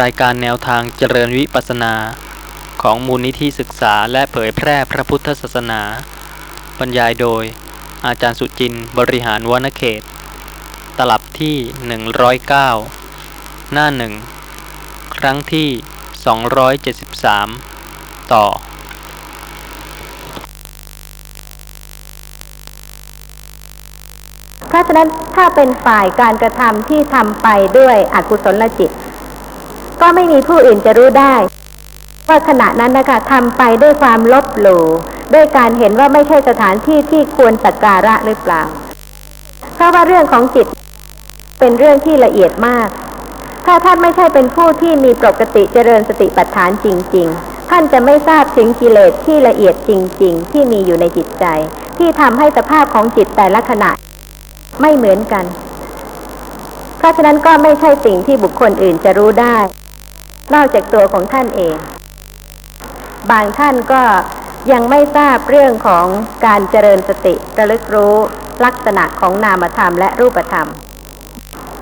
รายการแนวทางเจริญวิปัสนา ของมูลนิธิศึกษาและเผยแพร่พระพุทธศาสนา บรรยายโดย อาจารย์สุจินต์บริหารวณเขต ตลับที่ 109 หน้าหนึ่งครั้งที่ 273 ต่อ เพราะฉะนั้นถ้าเป็นฝ่ายการกระทำที่ทำไปด้วยอกุศลจิต ก็ไม่มีผู้อื่นจะรู้ได้ ว่าขณะนั้นนะคะทำไปด้วยความลบหลู่ด้วยการเห็นว่าไม่ใช่สถานที่ที่ควรสักการะหรือเปล่า เพราะว่าเรื่องของจิต เป็นเรื่องที่ละเอียดมาก ถ้าท่านไม่ใช่เป็นผู้ที่มีปกติเจริญสติปัฏฐานจริง ๆ ท่านจะไม่ทราบถึงกิเลสที่ละเอียดจริง ๆ ที่มีอยู่ในจิตใจ ที่ทำให้สภาพของจิตแต่ละขณะไม่เหมือนกัน เพราะฉะนั้นก็ไม่ใช่สิ่งที่บุคคลอื่นจะรู้ได้ นอกจากตัวของท่านเอง บางท่านก็ยังไม่ทราบเรื่องของการเจริญสติระลึกรู้ลักษณะของนามธรรมและรูปธรรม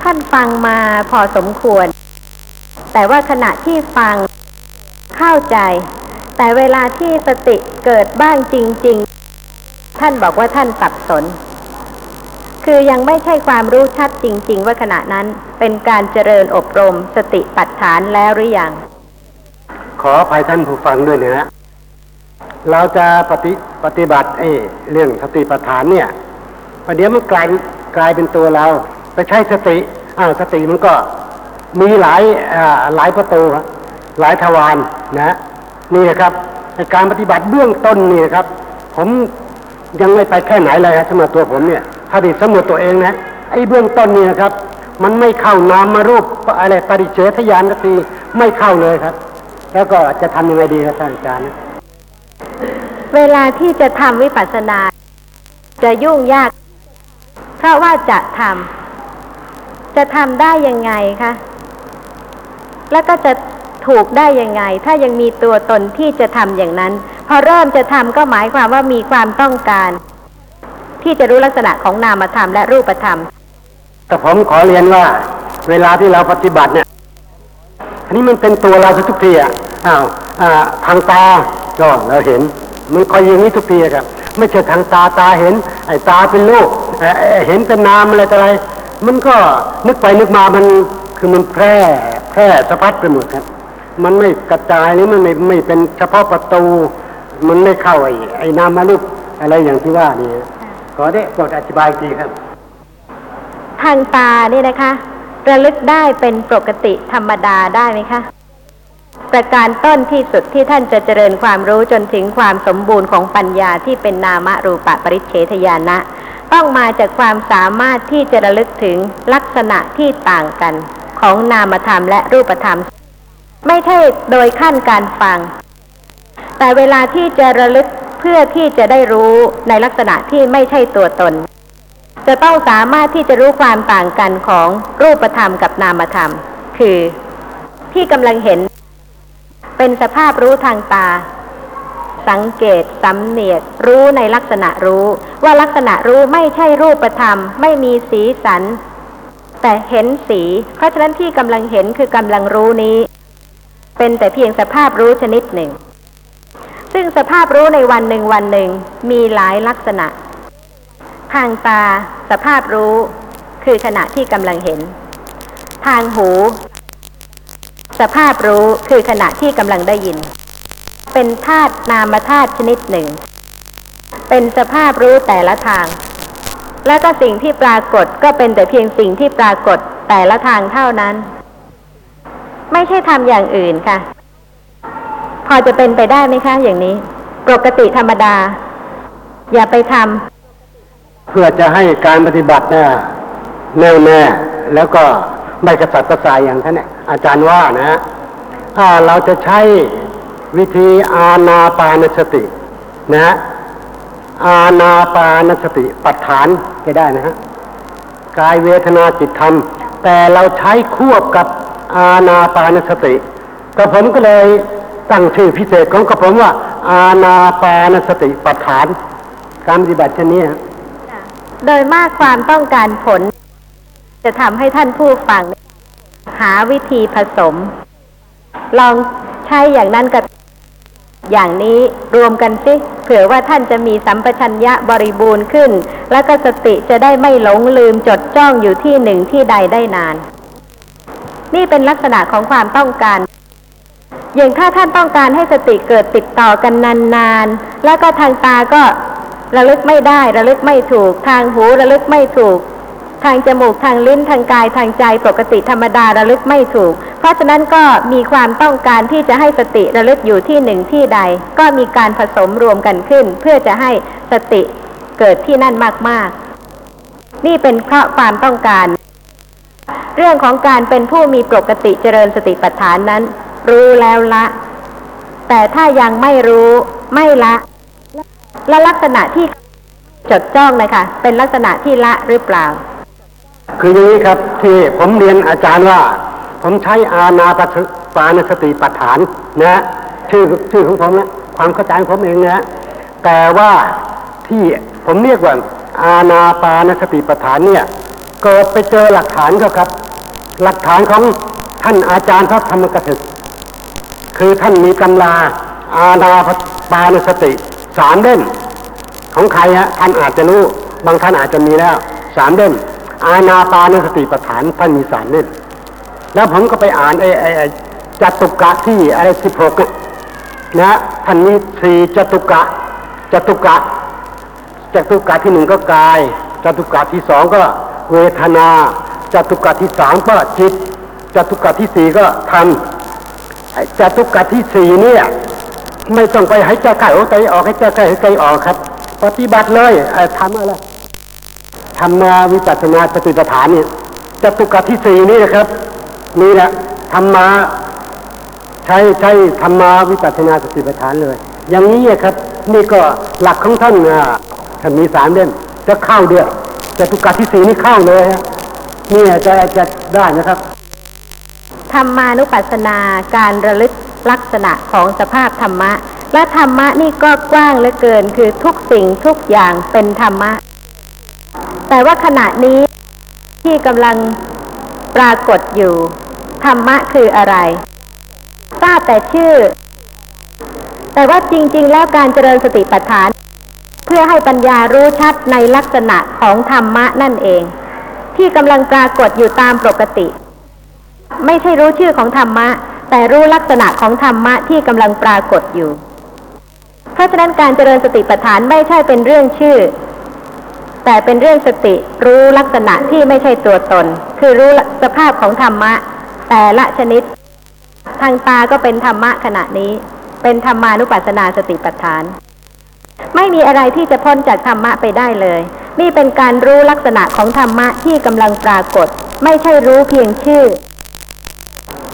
ท่านฟังมาพอสมควร แต่ว่าขณะที่ฟังเข้าใจ แต่เวลาที่สติเกิดบ้างจริง ๆ ท่านบอกว่าท่านสับสน คือยังไม่ใช่ความรู้ชัดจริง ๆ ว่าขณะนั้นเป็นการเจริญอบรมสติปัฏฐานแล้วหรือยังขออภัยท่านผู้ฟังด้วยนะฮะเราจะปฏิปฏิบัติเอเรื่องสติปัฏฐานเนี่ยประเดี๋ยวมันกลายกลายเป็นตัวเราไปใช้สติอ้าวสติมันก็มีหลายหลายประตูครับหลายทวารนะนี่นะครับในการปฏิบัติเบื้องต้นนี่นะครับ ผมยังไม่ไปแค่ไหนเลยครับสำหรับตัวผมเนี่ย ถ้าดิสำรวจตัวเองนะไอ้เบื้องต้นนี่นะครับ มันไม่เข้านามมารูปอะไรปริเฉทยานสักทีไม่เข้าเลยครับ แล้วก็จะทำยังไงดีครับท่านอาจารย์เวลาที่จะทำวิปัสสนา จะยุ่งยาก เพราะว่าจะทำจะทำได้ยังไงคะแล้วก็จะถูกได้ยังไง ถ้ายังมีตัวตนที่จะทำอย่างนั้น พอเริ่มจะทำก็หมายความว่ามีความต้องการ ที่จะรู้ลักษณะของนามธรรมและรูปธรรม แต่ผมขอเรียนว่า เวลาที่เราปฏิบัติเนี่ย อันนี้มันเป็นตัวเราทุกทีอะอ้าวทางตาก็เราเห็น มันคอยอย่างนี้ทุกทีอะครับ ไม่ใช่ทางตาตาเห็น ไอ้ตาเป็นรูปเอ่อเอ่อเห็นเป็นนามอะไรต่ออะไร มันก็นึกไปนึกมามันคือมันแพร่แพร่สะพัดไปหมดครับ มันไม่กระจายหรือมันไม่ไม่เป็นเฉพาะประตู มันไม่เข้าไอ้ไอ้นามารูปอะไรอย่างที่ว่านี่ ขอได้โปรดอธิบายกทีครับ ทางตาเนี่ยนะคะ ระลึกได้เป็นปกติธรรมดาได้ไหมคะ ประการต้นที่สุดที่ท่านจะเจริญความรู้จนถึงความสมบูรณ์ของปัญญาที่เป็นนามรูปะปริเฉทญาณะต้องมาจากความสามารถที่จะระลึกถึงลักษณะที่ต่างกันของนามธรรมและรูปธรรม ไม่ใช่โดยขั้นการฟัง แต่เวลาที่จะระลึก เพื่อที่จะได้รู้ในลักษณะที่ไม่ใช่ตัวตน จะต้องสามารถที่จะรู้ความต่างกันของรูปธรรมกับนามธรรม คือที่กำลังเห็น เป็นสภาพรู้ทางตา สังเกตสำเนียกรู้ในลักษณะรู้ ว่าลักษณะรู้ไม่ใช่รูปธรรม ไม่มีสีสัน แต่เห็นสี เพราะฉะนั้นที่กำลังเห็นคือกำลังรู้นี้ เป็นแต่เพียงสภาพรู้ชนิดหนึ่ง ซึ่งสภาพรู้ในวันหนึ่งวันหนึ่งมีหลายลักษณะ ทางตาสภาพรู้ คือขณะที่กำลังเห็น ทางหู สภาพรู้คือขณะที่กำลังได้ยิน เป็นธาตุนามธาตุชนิดหนึ่ง เป็นสภาพรู้แต่ละทาง และก็สิ่งที่ปรากฏก็เป็นแต่เพียงสิ่งที่ปรากฏแต่ละทางเท่านั้น ไม่ใช่ทำอย่างอื่นค่ะ อจะเป็นไปได้ไหมคะ อย่างนี้ ปกติธรรมดา อย่าไปทำเพื่อจะให้การปฏิบัติเนี่ยแน่วแน่แล้วก็ไม่กระสับกระส่ายอย่างท่านเนี่ยอาจารย์ว่านะ ถ้าเราจะใช้วิธีอาณาปานสติ นะฮะอาณาปานสติปัฏฐานจะได้นะฮะกายเวทนาจิตธรรม แต่เราใช้ควบกับอาณาปานสติ ก็ผมก็เลย ตั้งชื่อพิเศษของกระผมว่า อาณาปานสติปัฏฐาน การปฏิบัติเช่นนี้โดยมากความต้องการผล จะทำให้ท่านผู้ฟัง หาวิธีผสม ลองใช้อย่างนั้นกับอย่างนี้รวมกันสิเผื่อว่าท่านจะมีสัมปชัญญะบริบูรณ์ขึ้น แล้วก็สติจะได้ไม่หลงลืมจดจ้องอยู่ที่หนึ่งที่ใดได้นาน นี่เป็นลักษณะของความต้องการ อย่างถ้าท่านต้องการให้สติเกิดติดต่อกันนานๆ แล้วก็ทางตาก็ระลึกไม่ได้ ระลึกไม่ถูก ทางหูระลึกไม่ถูก ทางจมูกทางลิ้นทางกายทางใจปกติธรรมดาระลึกไม่ถูก เพราะฉะนั้นก็มีความต้องการที่จะให้สติระลึกอยู่ที่หนึ่งที่ใด ก็มีการผสมรวมกันขึ้น เพื่อจะให้สติเกิดที่นั่นมากๆ นี่เป็นเพราะความต้องการ เรื่องของการเป็นผู้มีปกติเจริญสติปัฏฐานนั้น รู้แล้วละ แต่ถ้ายังไม่รู้ไม่ละ และลักษณะที่จดจ้องนะคะเป็นลักษณะที่ละหรือเปล่า คืออย่างนี้ครับที่ผมเรียนอาจารย์ว่า ผมใช้อาณาปสปานสติปัฏฐานนะชื่อชื่อของผมนะความเข้าใจของผมเองนะฮะแต่ว่าที่ผมเรียกว่าอาณาปานสติปัฏฐานเนี่ยเกิดไปเจอหลักฐานก็ครับ หลักฐานของท่านอาจารย์พระธรรมกถึก คือท่านมีตำราอาณาปานสติสามเล่มของใครฮะท่านอาจจะรู้ บางท่านอาจจะมีแล้วสามเล่มอาณาปานสติปัฏฐานท่านมีสามเล่มแล้วผมก็ไปอ่านไอ้ไอ้ไอ้จตุกะที่อะไรสิบหกนะท่านมีสี่จตุกะจตุกะจตุกะที่หนึ่งก็กายจตุกะที่สองก็เวทนาจตุกะที่สามก็จิตจตุกะที่สี่ก็ธรรม ไอ้จตุกะที่สี่เนี่ย ไม่ต้องไปให้ใจเข้าใจออกให้ใจเข้าให้ใจออกครับ ปฏิบัติเลยทำอะไรทำมาวิปัสสนาสติปัฏฐานเนี่ยจตุกะที่สี่นี่นะครับ นี่แหละทำมาใช้ใช้ทำมาวิปัสสนาสติปัฏฐานเลย อย่างนี้อะครับ นี่ก็หลักของท่านอะท่านมีสามเล่มจะเข้าเดียวจตุกะที่สี่นี่เข้าเลยฮะนี่จะจะได้นะครับ ธรรมานุปัสสนาการระลึกลักษณะของสภาพธรรมะ และธรรมะนี่ก็กว้างเหลือเกินคือทุกสิ่งทุกอย่างเป็นธรรมะ แต่ว่าขณะนี้ที่กำลังปรากฏอยู่ ธรรมะคืออะไร ทราบแต่ชื่อ แต่ว่าจริง ๆ แล้วการเจริญสติปัฏฐาน เพื่อให้ปัญญารู้ชัดในลักษณะของธรรมะนั่นเอง ที่กำลังปรากฏอยู่ตามปกติ ไม่ใช่รู้ชื่อของธรรมะ แต่รู้ลักษณะของธรรมะที่กำลังปรากฏอยู่ เพราะฉะนั้นการเจริญสติปัฏฐานไม่ใช่เป็นเรื่องชื่อ แต่เป็นเรื่องสติรู้ลักษณะที่ไม่ใช่ตัวตน คือรู้สภาพของธรรมะ แต่ละชนิด ทางตาก็เป็นธรรมะขณะนี้ เป็นธรรมานุปัสสนาสติปัฏฐาน ไม่มีอะไรที่จะพ้นจากธรรมะไปได้เลย นี่เป็นการรู้ลักษณะของธรรมะที่กำลังปรากฏ ไม่ใช่รู้เพียงชื่อ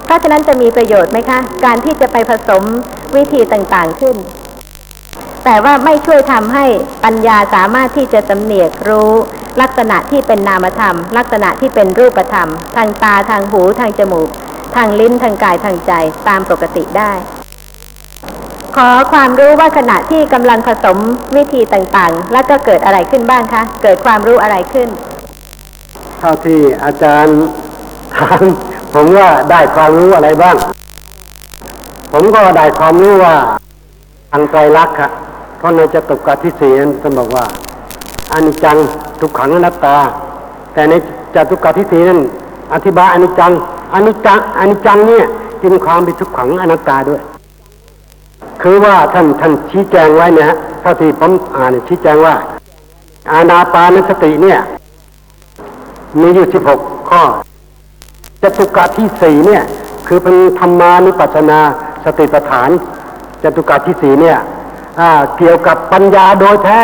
เพราะฉะนั้นจะมีประโยชน์ไหมคะ การที่จะไปผสมวิธีต่างๆขึ้น แต่ว่าไม่ช่วยทำให้ปัญญาสามารถที่จะสำเนียกรู้ลักษณะที่เป็นนามธรรม ลักษณะที่เป็นรูปธรรม ทางตาทางหูทางจมูก ทางลิ้นทางกายทางใจตามปกติได้ ขอความรู้ว่าขณะที่กำลังผสมวิธีต่างๆ แล้วก็เกิดอะไรขึ้นบ้างคะ เกิดความรู้อะไรขึ้น เท่าที่อาจารย์ถาม ผมว่าได้ความรู้อะไรบ้าง ผมก็ได้ความรู้ว่าทางไตรลักษณ์ครับเพราะในจตุกะที่สี่นั้นท่านบอกว่าอนิจจังทุกขังอนัตตา แต่ในจตุกะที่สี่นั้นอธิบายอนิจจังอนิจจังอนิจจังเนี่ยจึงความเป็นทุกขังอนัตตาด้วย คือว่าท่านท่านชี้แจงไว้เนี่ยฮะเท่าที่ผมอ่านชี้แจงว่า อาณาปานสติเนี่ย มีอยู่สิบหกข้อ จตุกะที่สี่เนี่ยคือเป็นธรรมานุปัสสนาสติปัฏฐานจตุกะที่สี่เนี่ยเกี่ยวกับปัญญาโดยแท้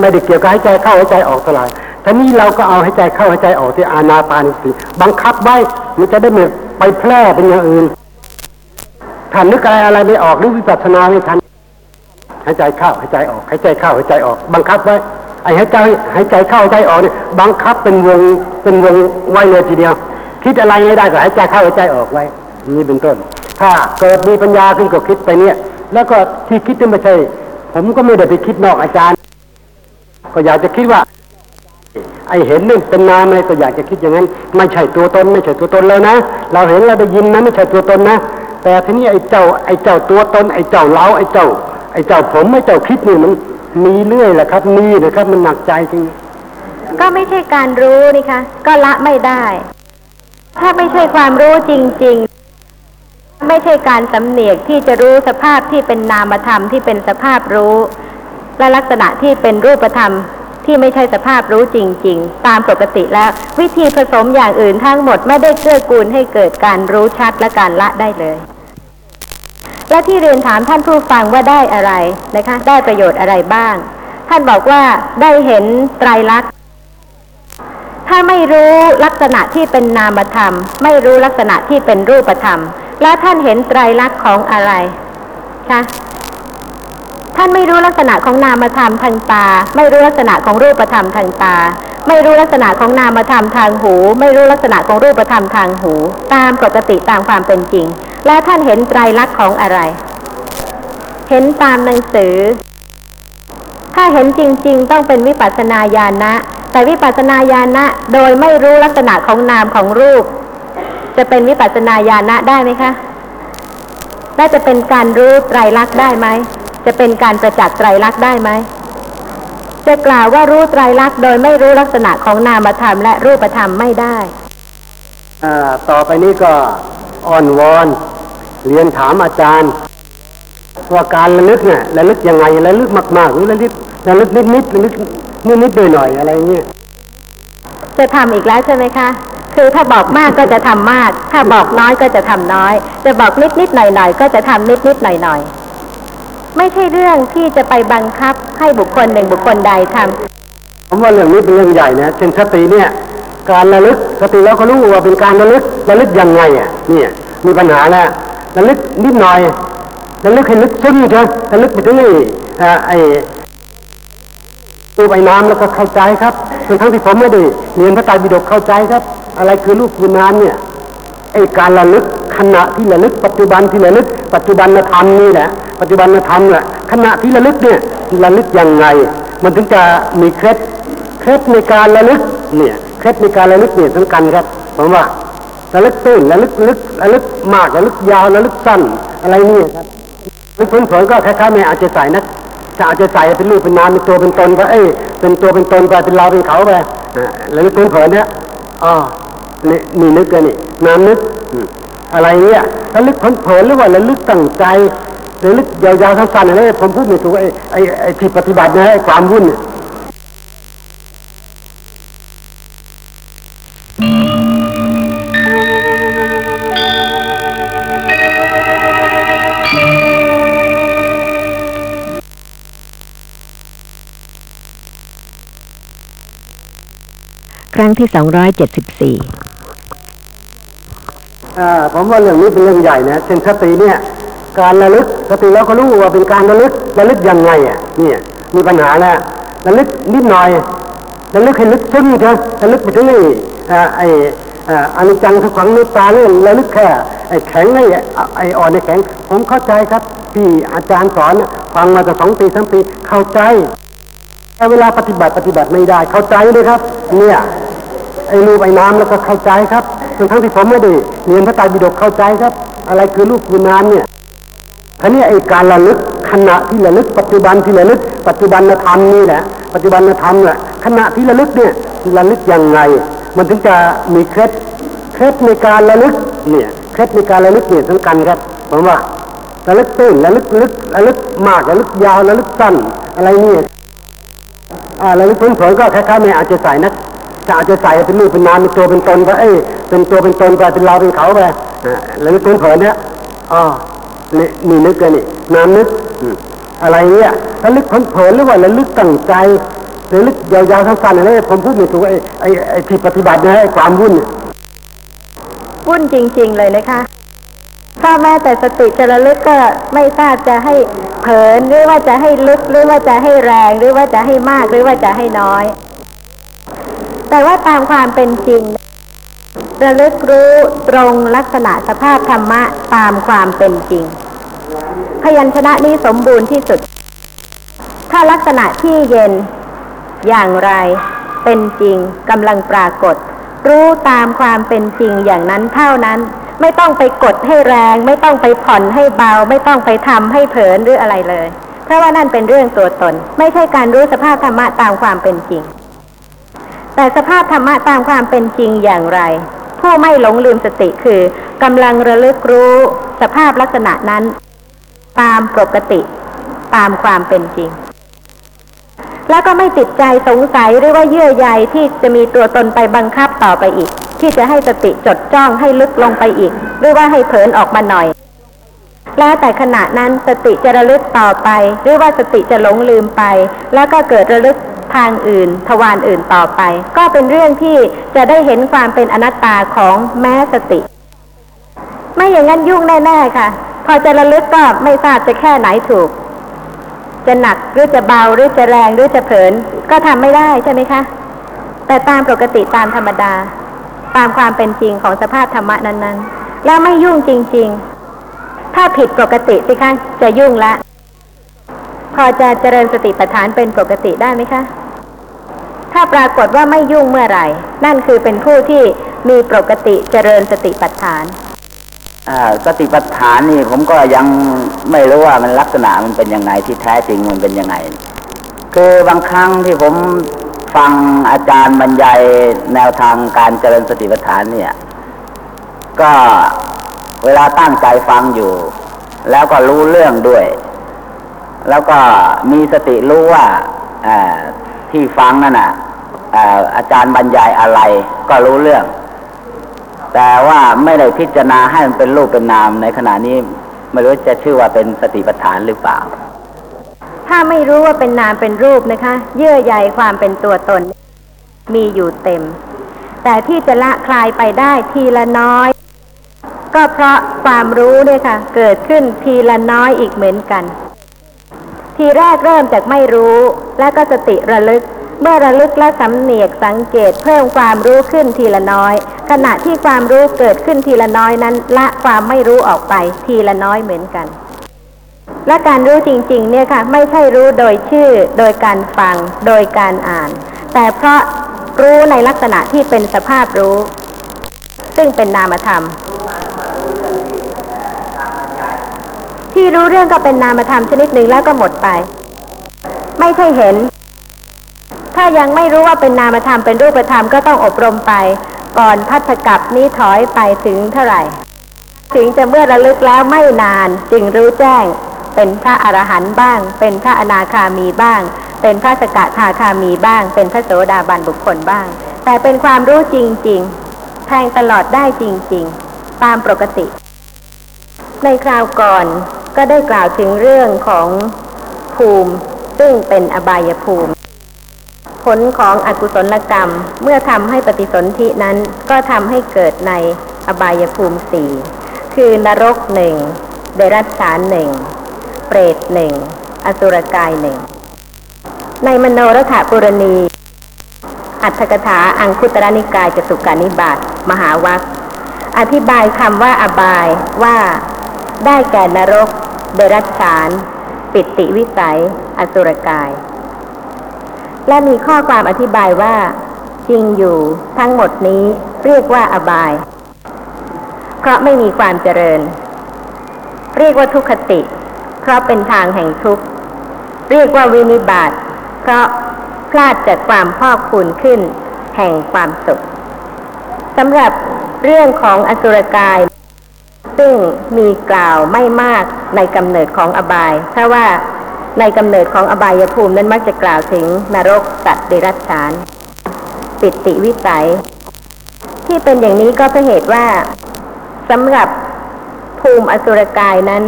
ไม่ได้เกี่ยวกับให้ใจเข้าให้ใจออกเท่าไหร่ทีนี้เราก็เอาให้ใจเข้าให้ใจออกที่อาณาปานสติบังคับไว้มันจะได้ไม่ไปแพร่เป็นอย่างอื่นถ้านึกอะไรอะไรไม่ออกหรือวิปัสสนาไม่ทันหายใจเข้าหายใจออกหายใจเข้าหายใจออก บังคับไว้ไอ้หายใจหายใจเข้าหายใจออกเนี่ยบังคับเป็นวงเป็นวงไว้เลยทีเดียว คิดอะไรไม่ได้ก็หายใจเข้าหายใจออกไว้ นี่เป็นต้น ถ้าเกิดมีปัญญาขึ้นก็คิดไปเนี่ย แล้วก็ที่คิดนี่ไม่ใช่ ผมก็ไม่ได้ไปคิดนอกอาจารย์ ก็อยากจะคิดว่า ไอเห็นนี่เป็นนามอะไรก็อยากจะคิดอย่างนั้น ไม่ใช่ตัวตน ไม่ใช่ตัวตนแล้วนะ เราเห็นเราได้ยินนะไม่ใช่ตัวตนนะ แต่แต่ทีนี้ไอเจ้าไอเจ้าตัวตนไอเจ้าเราไอเจ้า ไอเจ้าผมไอเจ้าคิดนี่มันมีเรื่อยแหละครับมีนะครับ มันหนักใจจริงก็ไม่ใช่การรู้นี่คะก็ละไม่ได้ ถ้าไม่ใช่ความรู้จริง ๆ ไม่ใช่การสำเนียกที่จะรู้สภาพที่เป็นนามธรรมที่เป็นสภาพรู้ และลักษณะที่เป็นรูปธรรมที่ไม่ใช่สภาพรู้จริง ๆ ตามปกติแล้ว วิธีผสมอย่างอื่นทั้งหมดไม่ได้เกื้อกูลให้เกิดการรู้ชัดและการละได้เลย และที่เรียนถามท่านผู้ฟังว่าได้อะไรนะคะ ได้ประโยชน์อะไรบ้าง ท่านบอกว่าได้เห็นไตรลักษณ์ ถ้าไม่รู้ลักษณะที่เป็นนามธรรม ไม่รู้ลักษณะที่เป็นรูปธรรม แล้วท่านเห็นไตรลักษณ์ของอะไรคะท่านไม่รู้ลักษณะของนามธรรมทางตา ไม่รู้ลักษณะของรูปธรรมทางตา ไม่รู้ลักษณะของนามธรรมทางหู ไม่รู้ลักษณะของรูปธรรมทางหู ตามปกติตามความเป็นจริง และท่านเห็นไตรลักษณ์ของอะไร เห็นตามหนังสือ ถ้าเห็นจริง ๆ ต้องเป็นวิปัสสนาญาณะ แต่วิปัสสนาญาณะโดยไม่รู้ลักษณะของนามของรูป จะเป็นวิปัสสนาญาณะได้ไหมคะน่าจะเป็นการรู้ไตรลักษณ์ได้ไหม จะเป็นการประจักษ์ไตรลักษณ์ได้ไหม จะกล่าวว่ารู้ไตรลักษณ์โดยไม่รู้ลักษณะของนามธรรมและรูปธรรมไม่ได้อต่อไปนี้ก็อ้อนวอนเรียนถามอาจารย์ว่าการระลึกเนี่ยระลึกยังไงระลึกมากๆหรือระลึกระลึกนิดๆระลึก นิดๆหน่อยๆอะไรเงี้ยจะทำอีกแล้วใช่ไหมคะ คือถ้าบอกมากก็จะทำมาก ถ้าบอกน้อยก็จะทำน้อย จะบอกนิดนิดๆหน่อยหน่อยๆก็จะทำนิดนิดๆหน่อยหน่อยๆไม่ใช่เรื่องที่จะไปบังคับให้บุคคลหนึ่งบุคคลใดทำผมว่าเรื่องนี้เป็นเรื่องใหญ่นะเช่นสติเนี่ย การระลึกสติเราก็รู้ว่าเป็นการระลึกระลึกยังไงอะเนี่ยมีปัญหาแล้วระลึกนิดหน่อยระลึกให้ลึกซึ้งใช่ไหมระลึกไปถึงไอ้อ่าไอ้ รูปไอ้น้ำแล้วก็เข้าใจครับทั้งทั้งที่ผมไม่ได้เรียนพระไตรปิฎกเข้าใจครับ อะไรคือรูปคือน้ำเนี่ยไอ้การระลึกขณะที่ระลึก ปัจจุบันที่ระลึก ปัจจุบันธรรมนี่แหละปัจจุบันธรรมแหละขณะที่ระลึกเนี่ยระลึกยังไง มันถึงจะมีเคล็ดเคล็ดในการระลึกเนี่ยเคล็ดในการระลึกเนี่ยสำคัญครับผมว่าระลึกตื้นระลึกลึกระลึกมากระลึกยาวระลึกสั้นอะไรนี่ครับลึกเผลอๆก็คล้ายๆไม่อาจจะใส่นะ ถ้าอาจจะใส่เป็นรูปเป็นนามเป็นตัวเป็นตนไปเอ้ยเป็นตัวเป็นตนไปเป็นเราเป็นเขาไปอ่าระลึกเผลอๆเนี่ยอ๋อนี่นี่นึกกันนี่นามนึกอืมอะไรเนี่ยระลึกเผลอๆหรือว่าระลึกตั้งใจระลึกยาวๆสั้นๆอะไรผมพูดไม่ถูกไอ้ไอ้ไอ้ที่ปฏิบัติเนี่ยไอ้ความวุ่นเนี่ย รั้งที่สองร้อยเจ็ดสิบสี่าผมว่าเรื่องนี้เป็นเรื่องใหญ่นะเช่นสติเนี่ย การระลึกสติเราก็รู้ว่าเป็นการระลึกระลึกยังไงอะเนี่ยมีปัญหาแล้วระลึกนิดหน่อยระลึกให้ลึกซึ้งใช่ไหมระลึกไปถึงไอ้อ่ไอ้อานิจจังทุกขังนิตาเรื่องระลึกแค่ไอ้แข็งไอ้ไอ้อ่อนไอ้แข็ง ผมเข้าใจครับที่อาจารย์สอนฟังมาจะสองปีสามปีเข้าใจแต่เวลาปฏิบัติปฏิบัติไม่ได้ เข้าใจเลยครับ เนี่ย ไอ้รูปไอ้น้ำแล้วก็เข้าใจครับทั้งทั้งที่ผมไม่ได้เรียนพระไตรปิฎกเข้าใจครับ อะไรคือรูปคือน้ำเนี่ยท่านี้ไอ้การระลึกขณะที่ระลึก ปัจจุบันที่ระลึก ปัจจุบันธรรมนี่แหละปัจจุบันธรรมเนี่ยขณะที่ระลึกเนี่ยระลึกยังไง มันถึงจะมีเคล็ดเคล็ดในการระลึกเนี่ยเคล็ดในการระลึกเนี่ยสำคัญครับผมว่าระลึกตื้นระลึกลึกระลึกมากระลึกยาวระลึกสั้นอะไรเนี่ยอ่าระลึกเผลอๆก็คล้ายๆไม่อาจจะใส่นะ ถ้าอาจจะใส่เป็นรูปเป็นนามเป็นตัวเป็นตนไปเอ้ยเป็นตัวเป็นตนไปเป็นเราเป็นเขาไปอ่าระลึกเผลอเนี่ยอ๋อนี่นี่นึกกันนี่นามนึกอะไรเนี่ยระลึกเผลอหรือว่าระลึกตั้งใจระลึกยาวๆสั้นๆอะไรผมพูดไม่ถูกไอ้ไอ้ไอ้ที่ปฏิบัติเนี่ยไอ้ความวุ่นวุ่นจริง ๆ เลยนะคะถ้าแม้แต่สติจะระลึกก็ไม่ทราบจะให้เผินหรือว่าจะให้ลึกหรือว่าจะให้แรง หรือว่าจะให้มากหรือว่าจะให้น้อย แต่ว่าตามความเป็นจริง ระลึกรู้ตรงลักษณะสภาพธรรมะตามความเป็นจริง พยัญชนะนี้สมบูรณ์ที่สุด ถ้าลักษณะที่เย็น อย่างไรเป็นจริงกำลังปรากฏ รู้ตามความเป็นจริงอย่างนั้นเท่านั้น ไม่ต้องไปกดให้แรง ไม่ต้องไปผ่อนให้เบา ไม่ต้องไปทำให้เผลอหรืออะไรเลย เพราะว่านั่นเป็นเรื่องตัวตน ไม่ใช่การรู้สภาพธรรมะตามความเป็นจริง แต่สภาพธรรมะตามความเป็นจริงอย่างไร ผู้ไม่หลงลืมสติคือกำลังระลึกรู้สภาพลักษณะนั้น ตามปกติ ตามความเป็นจริง แล้วก็ไม่ติดใจสงสัยหรือว่าเยื่อใยที่จะมีตัวตนไปบังคับต่อไปอีก ที่จะให้สติจดจ้องให้ลึกลงไปอีก หรือว่าให้เผลนออกมาหน่อย แล้วแต่ขณะนั้นสติจะระลึกต่อไป หรือว่าสติจะหลงลืมไป แล้วก็เกิดระลึก ทางอื่น ทวารอื่นต่อไป ก็เป็นเรื่องที่จะได้เห็นความเป็นอนัตตาของแม้สติ ไม่อย่างนั้นยุ่งแน่ๆค่ะ พอจะระลึกก็ไม่ทราบจะแค่ไหนถูก จะหนักหรือจะเบาหรือจะแรงหรือจะเผลนก็ทำไม่ได้ใช่ไหมคะ แต่ตามปกติตามธรรมดา ตามความเป็นจริงของสภาพธรรมะนั้นๆ แล้วไม่ยุ่งจริง ๆ ถ้าผิดปกติสิคะจะยุ่งละ อจะเจริญสติปัฏฐานเป็นปกติได้ไหมคะ ถ้าปรากฏว่าไม่ยุ่งเมื่อไหร่ นั่นคือเป็นผู้ที่มีปกติเจริญสติปัฏฐานสติปัฏฐานนี่ผมก็ยังไม่รู้ว่ามันลักษณะมันเป็นยังไงที่แท้จริงมันเป็นยังไง คือบางครั้งที่ผมฟังอาจารย์บรรยายแนวทางการเจริญสติปัฏฐานเนี่ย ก็เวลาตั้งใจฟังอยู่ แล้วก็รู้เรื่องด้วย แล้วก็มีสติรู้ว่าที่ฟังนั่นน่ะอาอาจารย์บรรยายอะไรก็รู้เรื่อง แต่ว่าไม่ได้พิจารณาให้มันเป็นรูปเป็นนามในขณะนี้ไม่รู้จะชื่อว่าเป็นสติปัฏฐานหรือเปล่า ถ้าไม่รู้ว่าเป็นนามเป็นรูปนะคะ เยื่อใยความเป็นตัวตน มีอยู่เต็ม แต่ที่จะละคลายไปได้ทีละน้อย ก็เพราะความรู้เนี่ยค่ะ เกิดขึ้นทีละน้อยอีกเหมือนกัน ทีแรกเริ่มจากไม่รู้ แล้วก็สติระลึก เมื่อระลึกและสำเนียกสังเกตเพิ่มความรู้ขึ้นทีละน้อย ขณะที่ความรู้เกิดขึ้นทีละน้อยนั้น ละความไม่รู้ออกไปทีละน้อยเหมือนกัน และการรู้จริงๆเนี่ยค่ะ ไม่ใช่รู้โดยชื่อ โดยการฟัง โดยการอ่าน แต่เพราะรู้ในลักษณะที่เป็นสภาพรู้ ซึ่งเป็นนามธรรม ที่รู้เรื่องก็เป็นนามธรรมชนิดหนึ่งแล้วก็หมดไป ไม่ใช่เห็น ถ้ายังไม่รู้ว่าเป็นนามธรรมเป็นรูปธรรมก็ต้องอบรมไป ก่อนพัฒกับนี้ถอยไปถึงเท่าไหร่ ถึงจะเมื่อระลึกแล้วไม่นานจึงรู้แจ้ง เป็นพระอรหันต์บ้าง เป็นพระอนาคามีบ้าง เป็นพระสกทาคามีบ้าง เป็นพระโสดาบันบุคคลบ้าง แต่เป็นความรู้จริง ๆ แทงตลอดได้จริง ๆ ตามปกติในคราวก่อน ก็ได้กล่าวถึงเรื่องของภูมิ ซึ่งเป็นอบายภูมิ ผลของอกุศลกรรมเมื่อทำให้ปฏิสนธินั้นก็ทำให้เกิดในอบายภูมิสี่คือนรกหนึ่งเดรัจฉานหนึ่งเปรตหนึ่งอสุรกายหนึ่งในมโนรถปุรณี อัตถกถาอังคุตรนิกายจตุกานิบาตมหาวัคอธิบายคำว่าอบายว่าได้แก่นรก เดรัจฉาน ปิติวิสัย อสุรกาย และมีข้อความอธิบายว่า จริงอยู่ทั้งหมดนี้เรียกว่าอบาย เพราะไม่มีความเจริญ เรียกว่าทุกขติ เพราะเป็นทางแห่งทุกข์ เรียกว่าวินิบาตเพราะพลาดจากความพอกพูนขึ้น แห่งความสุขสำหรับเรื่องของอสุรกาย ซึ่งมีกล่าวไม่มากในกำเนิดของอบายเพราะว่าในกำเนิดของอบายภูมินั้นมักจะกล่าวถึงนรกสัตว์เดรัจฉาน ปิติวิสัย ที่เป็นอย่างนี้ก็เพราะเหตุว่าสำหรับภูมิอสุรกายนั้น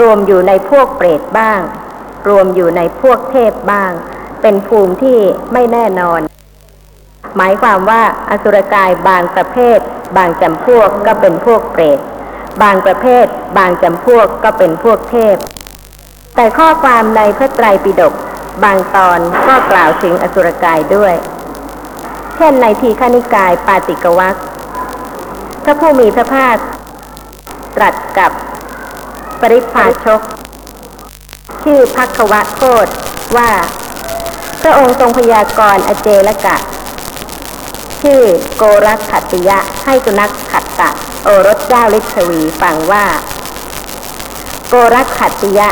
รวมอยู่ในพวกเปรตบ้าง รวมอยู่ในพวกเทพบ้าง เป็นภูมิที่ไม่แน่นอน หมายความว่าอสุรกายบางประเภท บางจำพวกก็เป็นพวกเปรต บางประเภท บางจำพวกก็เป็นพวกเทพ แต่ข้อความในพระไตรปิฎกบางตอนก็กล่าวถึงอสุรกายด้วย เช่นในทีฆนิกายปาติกวัคพระผู้มีพระภาคตรัสกับปริพาชก ชื่อพักวะโคตว่า พระองค์ทรงพยากรณ์อเจละกะ ชื่อโกรักขัตติยะให้สุนัขขัตตะ โอรสเจ้าฤทวีฟังว่า โกรขัตติยะ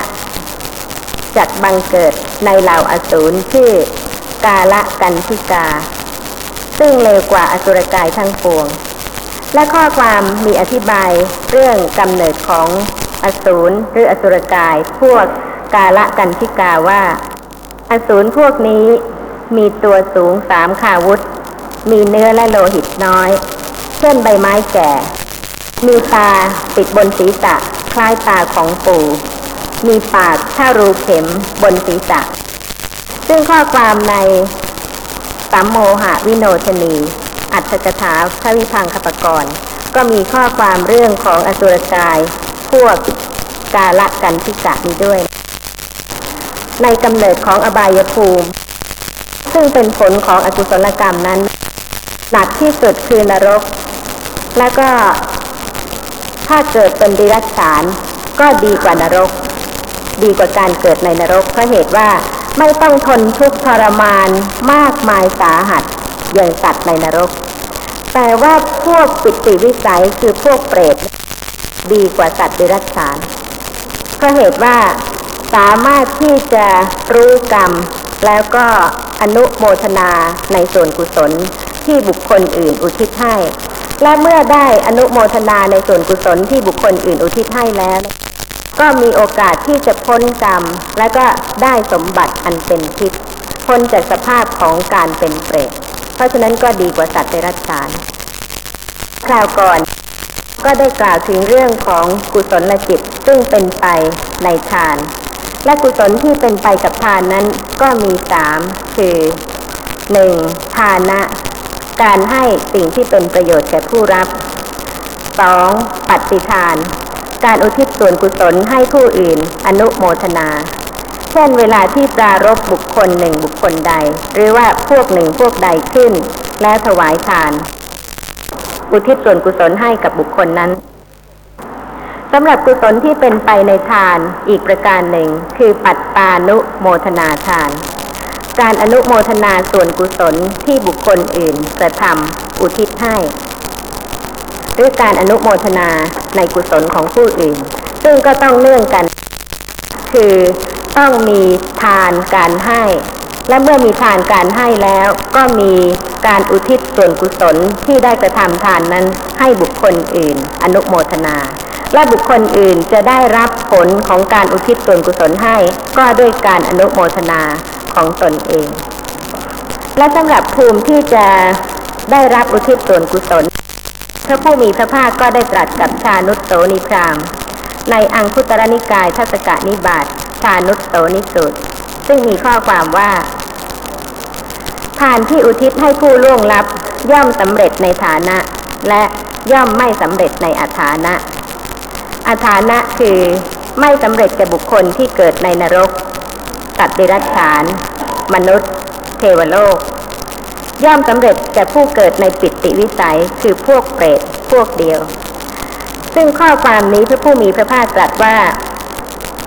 จักบังเกิดในเหล่าอสูรชื่อ กาละกันทิกา ซึ่งเลวกว่าอสุรกายทั้งปวง และข้อความมีอธิบายเรื่องกำเนิดของอสูรหรืออสุรกายพวกกาละกันทิกาว่า อสูรพวกนี้มีตัวสูงสามขาวุธ มีเนื้อและโลหิตน้อย เช่นใบไม้แก่ มีตาปิดบนศีรษะ คล้ายตาของปู่ มีปากเท่ารูเข็มบนศีรษะ ซึ่งข้อความในสัมโมหะวิโนชนี อัตถกถาพระวิพังคปกรณ์ก็มีข้อความเรื่องของอสุรกาย พวกกาละกันทิกะนี้ด้วย ในกำเนิดของอบายภูมิ ซึ่งเป็นผลของอกุศลกรรมนั้น หนักที่สุดคือนรก แล้วก็ ถ้าเกิดเป็นดิรัจฉาน ก็ดีกว่านรก ดีกว่าการเกิดในนรกเพราะเหตุว่าไม่ต้องทนทุกข์ทรมานมากมายสาหัสอย่างสัตว์ในนรก แต่ว่าพวกปิติวิสัยคือพวกเปรตดีกว่าสัตว์ดิรัจฉานเพราะเหตุว่าสามารถที่จะรู้กรรม แล้วก็อนุโมทนาในส่วนกุศลที่บุคคลอื่นอุทิศให้ และเมื่อได้อนุโมทนาในส่วนกุศลที่บุคคลอื่นอุทิศให้แล้ว ก็มีโอกาสที่จะพ้นกรรม และก็ได้สมบัติอันเป็นทิพย์พ้นจากสภาพของการเป็นเปรต เพราะฉะนั้นก็ดีกว่าสัตว์ในรัจฉานคราวก่อนก็ได้กล่าวถึงเรื่องของกุศลจิตซึ่งเป็นไปในทาน และกุศลที่เป็นไปกับทานนั้นก็มีสามคือหนึ่งทานะ การให้สิ่งที่เป็นประโยชน์แก่ผู้รับสองปฏิทาน การอุทิศส่วนกุศลให้ผู้อื่น อนุโมทนา เช่นเวลาที่ปรารบบุคคลหนึ่งบุคคลใด หรือว่าพวกหนึ่งพวกใดขึ้น แล้วถวายทาน อุทิศส่วนกุศลให้กับบุคคลนั้นสำหรับกุศลที่เป็นไปในทานอีกประการหนึ่ง คือปัตตานุโมทนาทาน การอนุโมทนาส่วนกุศลที่บุคคลอื่นกระทำอุทิศให้หรือการอนุโมทนาในกุศลของผู้อื่น ซึ่งก็ต้องเนื่องกัน คือต้องมีทานการให้ และเมื่อมีทานการให้แล้ว ก็มีการอุทิศส่วนกุศลที่ได้กระทำทานนั้นให้บุคคลอื่น อนุโมทนาและบุคคลอื่นจะได้รับผลของการอุทิศส่วนกุศลให้ ก็ด้วยการอนุโมทนา ของตนเอง และสำหรับภูมิที่จะได้รับอุทิศส่วนกุศล พระผู้มีพระภาคก็ได้ตรัสกับชานุตโสนิพรามในอังคุตรนิกายทัศกะนิบาตชานุตโสนิสุตซึ่งมีข้อความว่าทานที่อุทิศให้ผู้ล่วงลับย่อมสำเร็จในฐานะ และย่อมไม่สำเร็จในอัฐานะ อัฐานะคือไม่สำเร็จแก่บุคคลที่เกิดในนรก สัตว์เดรัจฉาน มนุษย์ เทวโลก ย่อมสำเร็จแก่ผู้เกิดในปิติวิสัยคือพวกเปรตพวกเดียว ซึ่งข้อความนี้พระผู้มีพระภาคตรัสว่า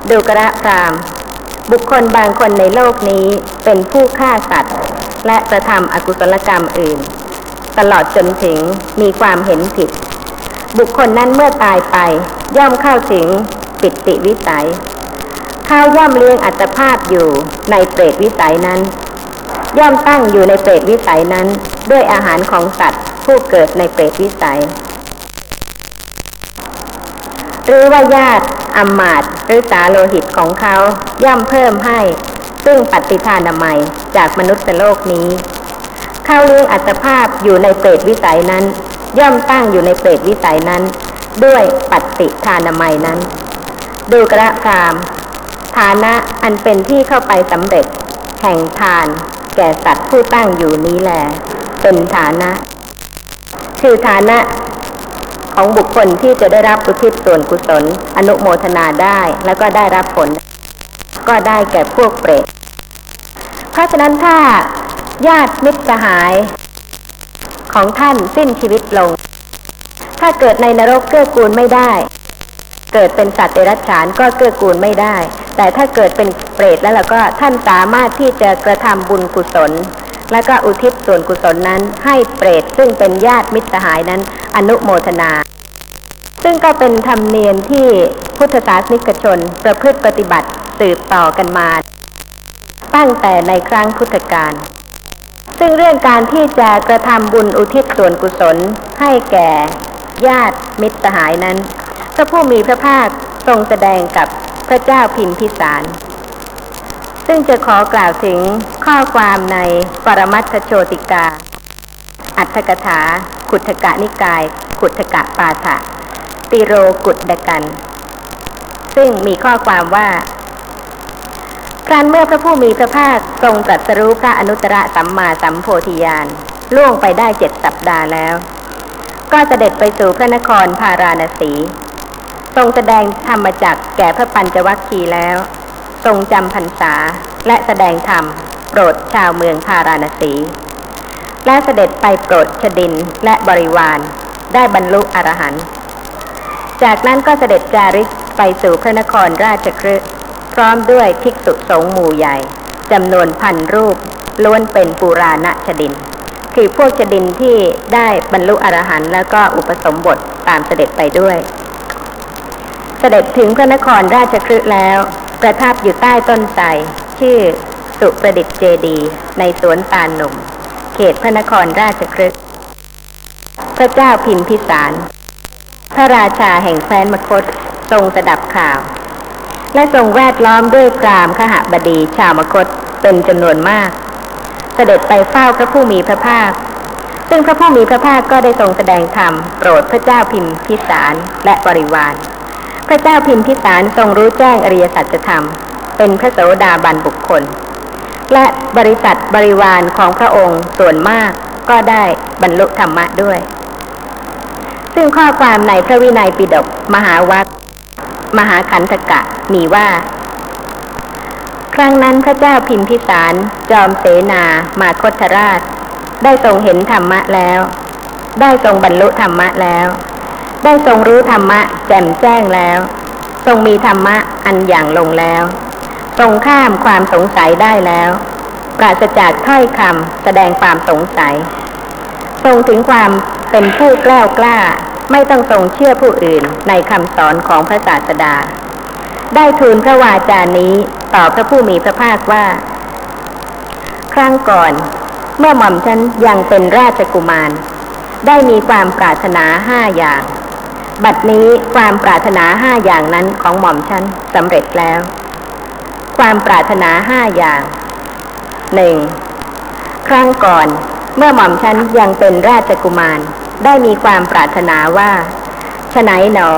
ดูกระพรามบุคคลบางคนในโลกนี้เป็นผู้ฆ่าสัตว์ และกระทำอกุศลกรรมอื่น ตลอดจนถึงมีความเห็นผิด บุคคลนั้นเมื่อตายไปย่อมเข้าถึงปิติวิสัย ข้าย่อมเลี้ยงอัตภาพอยู่ในเปรตวิสัยนั้น ย่อมตั้งอยู่ในเปรตวิสัยนั้น ด้วยอาหารของสัตว์ ผู้เกิดในเปรตวิสัย หรือว่าญาติอำมาต์หรือสาโลหิตของเขาย่อมเพิ่มให้ ซึ่งปฏิทานามัยจากมนุษย์โลกนี้ เข้าเลี้ยงอัตภาพอยู่ในเปรตวิสัยนั้น ย่อมตั้งอยู่ในเปรตวิสัยนั้น ด้วยปฏิทานามัยนั้น ดูกระพราม ฐานะอันเป็นที่เข้าไปสำเร็จ แห่งทาน แก่สัตว์ผู้ตั้งอยู่นี้แล เป็นฐานะ คือฐานะของบุคคลที่จะได้รับอุทิศส่วนกุศล อนุโมทนาได้แล้วก็ได้รับผล ก็ได้แก่พวกเปรตเพราะฉะนั้นถ้าญาติมิตรสหาย ของท่านสิ้นชีวิตลง ถ้าเกิดในนรกเกื้อกูลไม่ได้ เกิดเป็นสัตว์เดรัจฉานก็เกื้อกูลไม่ได้ แต่ถ้าเกิดเป็นเปรตแล้วเราก็ท่านสามารถที่จะกระทำบุญกุศล แล้วก็อุทิศส่วนกุศลนั้นให้เปรตซึ่งเป็นญาติมิตรสหายนั้นอนุโมทนา ซึ่งก็เป็นธรรมเนียมที่พุทธศาสนิกชน ประพฤติปฏิบัติสืบต่อกันมา ตั้งแต่ในครั้งพุทธกาลซึ่งเรื่องการที่จะกระทำบุญอุทิศส่วนกุศลให้แก่ญาติมิตรสหายนั้น พระผู้มีพระภาคทรงแสดงกับพระเจ้าพิมพิสาร ซึ่งจะขอกล่าวถึงข้อความในปรมัตถโชติกา อัตถกถา ขุทกะนิกาย ขุทกะปาฐะติโรกุดดกัน ซึ่งมีข้อความว่าครั้นเมื่อพระผู้มีพระภาคทรงตรัสรู้พระอนุตตรสัมมาสัมโพธิญาณล่วงไปได้เจ็ดสัปดาห์แล้ว ก็เสด็จไปสู่พระนครพาราณสี ทรงแสดงธรรมจักแก่พระปัญจวัคคีย์แล้ว ทรงจำพรรษาและแสดงธรรมโปรดชาวเมืองพาราณสี และเสด็จไปโปรดชดินและบริวาร ได้บรรลุอรหันต์จากนั้นก็เสด็จจาริกไปสู่พระนครราชคฤห์พร้อมด้วยภิกษุสงฆ์หมู่ใหญ่จำนวนพันรูป ล้วนเป็นปุราณชดิน คือพวกชดินที่ได้บรรลุอรหันต์แล้วก็อุปสมบทตามเสด็จไปด้วย เสด็จถึงพระนครราชคฤห์แล้ว ประทับอยู่ใต้ต้นไทรชื่อสุประดิษฐ์เจดี ในสวนตาลหนุ่ม เขตพระนครราชคฤห์พระเจ้าพิมพิสาร พระราชาแห่งแคว้นมคตทรงสดับข่าว และทรงแวดล้อมด้วยพรามขหบดีชาวมคตเป็นจำนวนมาก เสด็จไปเฝ้าพระผู้มีพระภาค ซึ่งพระผู้มีพระภาคก็ได้ทรงแสดงธรรมโปรดพระเจ้าพิมพิสารและบริวาร ระเจ้าพิมพิสารทรงรู้แจ้งอริยสัจธรรม เป็นพระโสดาบันบุคคล และบริษัทบริวารของพระองค์ส่วนมากก็ได้บรรลุธรรมะด้วย ซึ่งข้อความในพระวินัยปิฎกมหาวัคมหาขันธกะมีว่า ครั้งนั้นพระเจ้าพิมพิสารจอมเสนามาคทราช ได้ทรงเห็นธรรมะแล้ว ได้ทรงบรรลุธรรมะแล้ว ได้ทรงรู้ธรรมะ แจ่มแจ้งแล้ว ทรงมีธรรมะอันอย่างลงแล้ว ทรงข้ามความสงสัยได้แล้ว ปราศจากถ้อยคำแสดงความสงสัย ทรงถึงความเป็นผู้กล้ากล้า ไม่ต้องทรงเชื่อผู้อื่นในคำสอนของพระศาสดา ได้ทูลพระวาจานี้ต่อพระผู้มีพระภาคว่า ครั้งก่อน เมื่อหม่อมฉันยังเป็นราชกุมารได้มีความปรารถนาห้าอย่าง บัดนี้ความปรารถนาห้าอย่างนั้นของหม่อมฉันสำเร็จแล้ว ความปรารถนาห้าอย่างหนึ่งครั้งก่อนเมื่อหม่อมฉันยังเป็นราชกุมาร ได้มีความปรารถนาว่าฉไหนหนอ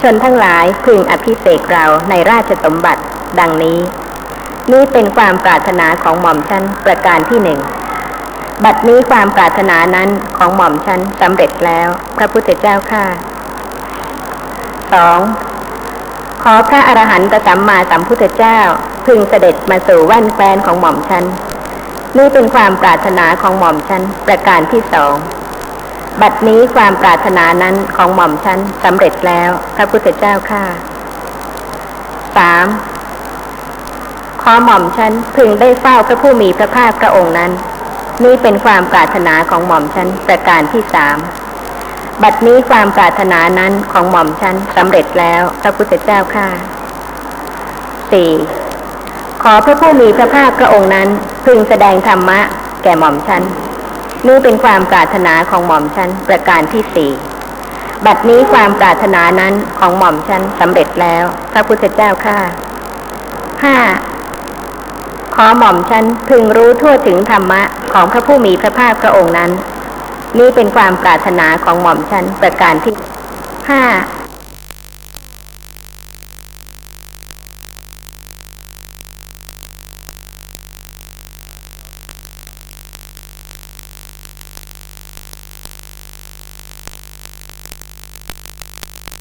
ชนทั้งหลายพึงอภิเษกเราในราชสมบัติ ดังนี้ นี่เป็นความปรารถนาของหม่อมฉันประการที่หนึ่ง บัดนี้ความปรารถนานั้นของหม่อมฉันสำเร็จแล้ว พระพุทธเจ้าข้าสองขอพระอรหันตสัมมาสัมพุทธเจ้า พึงเสด็จมาสู่แว่นแควนของหม่อมฉันนี่เป็นความปรารถนาของหม่อมฉันประการที่สองบัดนี้ความปรารถนานั้นของหม่อมฉันสำเร็จแล้ว พระพุทธเจ้าข้าสามขอหม่อมฉันพึงได้เฝ้าพระผู้มีพระภาคพระองค์นั้น นี่เป็นความปรารถนาของหม่อมฉันประการที่สามบัดนี้ความปรารถนานั้นของหม่อมฉันสำเร็จแล้วพระพุทธเจ้าข้าสี่ขอพระผู้มีพระภาคพระองค์นั้น พึงแสดงธรรมะ แก่หม่อมฉันนี่เป็นความปรารถนาของหม่อมฉันประการที่สี่บัดนี้ความปรารถนานั้นของหม่อมฉันสำเร็จแล้ว พระพุทธเจ้าข้าห้า ขอหม่อมฉันพึงรู้ทั่วถึงธรรมะของพระผู้มีพระภาคพระองค์นั้น นี่เป็นความปรารถนาของหม่อมฉันประการที่ห้า